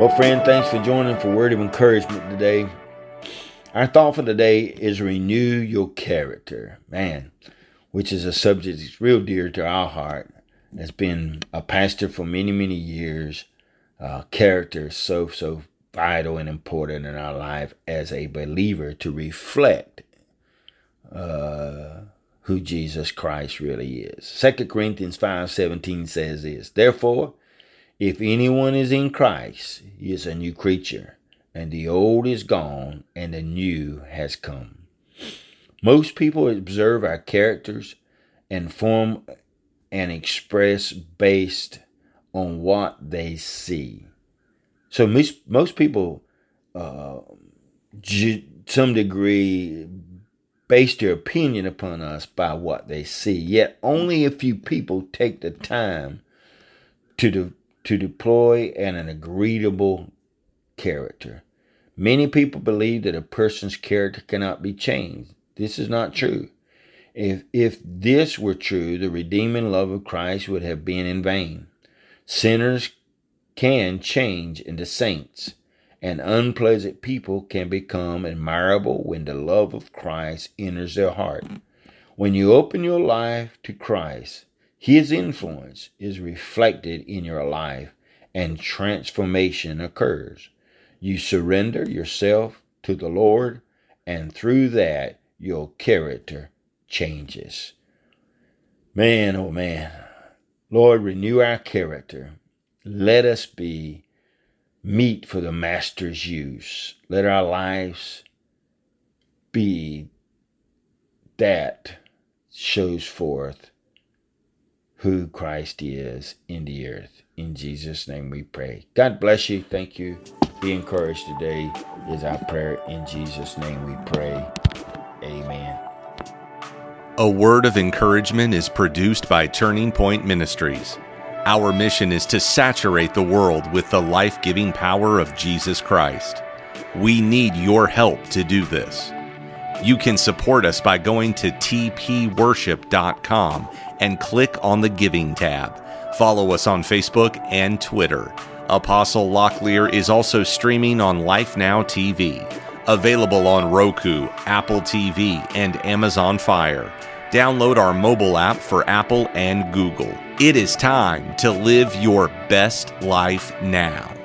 Well, friend, thanks for joining for Word of Encouragement today. Our thought for today is renew your character, man, which is a subject that's real dear to our heart. Has been a pastor for many, many years. Uh, character is so, so vital and important in our life as a believer to reflect uh, who Jesus Christ really is. Second Corinthians 5:17 says this, Therefore, if anyone is in Christ, he is a new creature, and the old is gone, and the new has come. Most people observe our characters and form and express based on what they see. So most most people, uh, some degree, base their opinion upon us by what they see. Yet only a few people take the time to de- to deploy an, an agreeable character. Many people believe that a person's character cannot be changed. This is not true. If, if this were true, the redeeming love of Christ would have been in vain. Sinners can change into saints, and unpleasant people can become admirable when the love of Christ enters their heart. When you open your life to Christ, his influence is reflected in your life and transformation occurs. You surrender yourself to the Lord, and through that, your character changes. Man, oh man, Lord, renew our character. Let us be meet for the Master's use. Let our lives be that shows forth who Christ is in the earth. In Jesus' name we pray. God bless you. Thank you. Be encouraged today is our prayer. In Jesus' name we pray. Amen. A word of encouragement is produced by Turning Point Ministries. Our mission is to saturate the world with the life giving power of Jesus Christ. We need your help to do this. You can support us by going to tpworship.com and click on the Giving tab. Follow us on Facebook and Twitter. Apostle Locklear is also streaming on Life Now TV, available on Roku, Apple TV, and Amazon Fire. Download our mobile app for Apple and Google. It is time to live your best life now.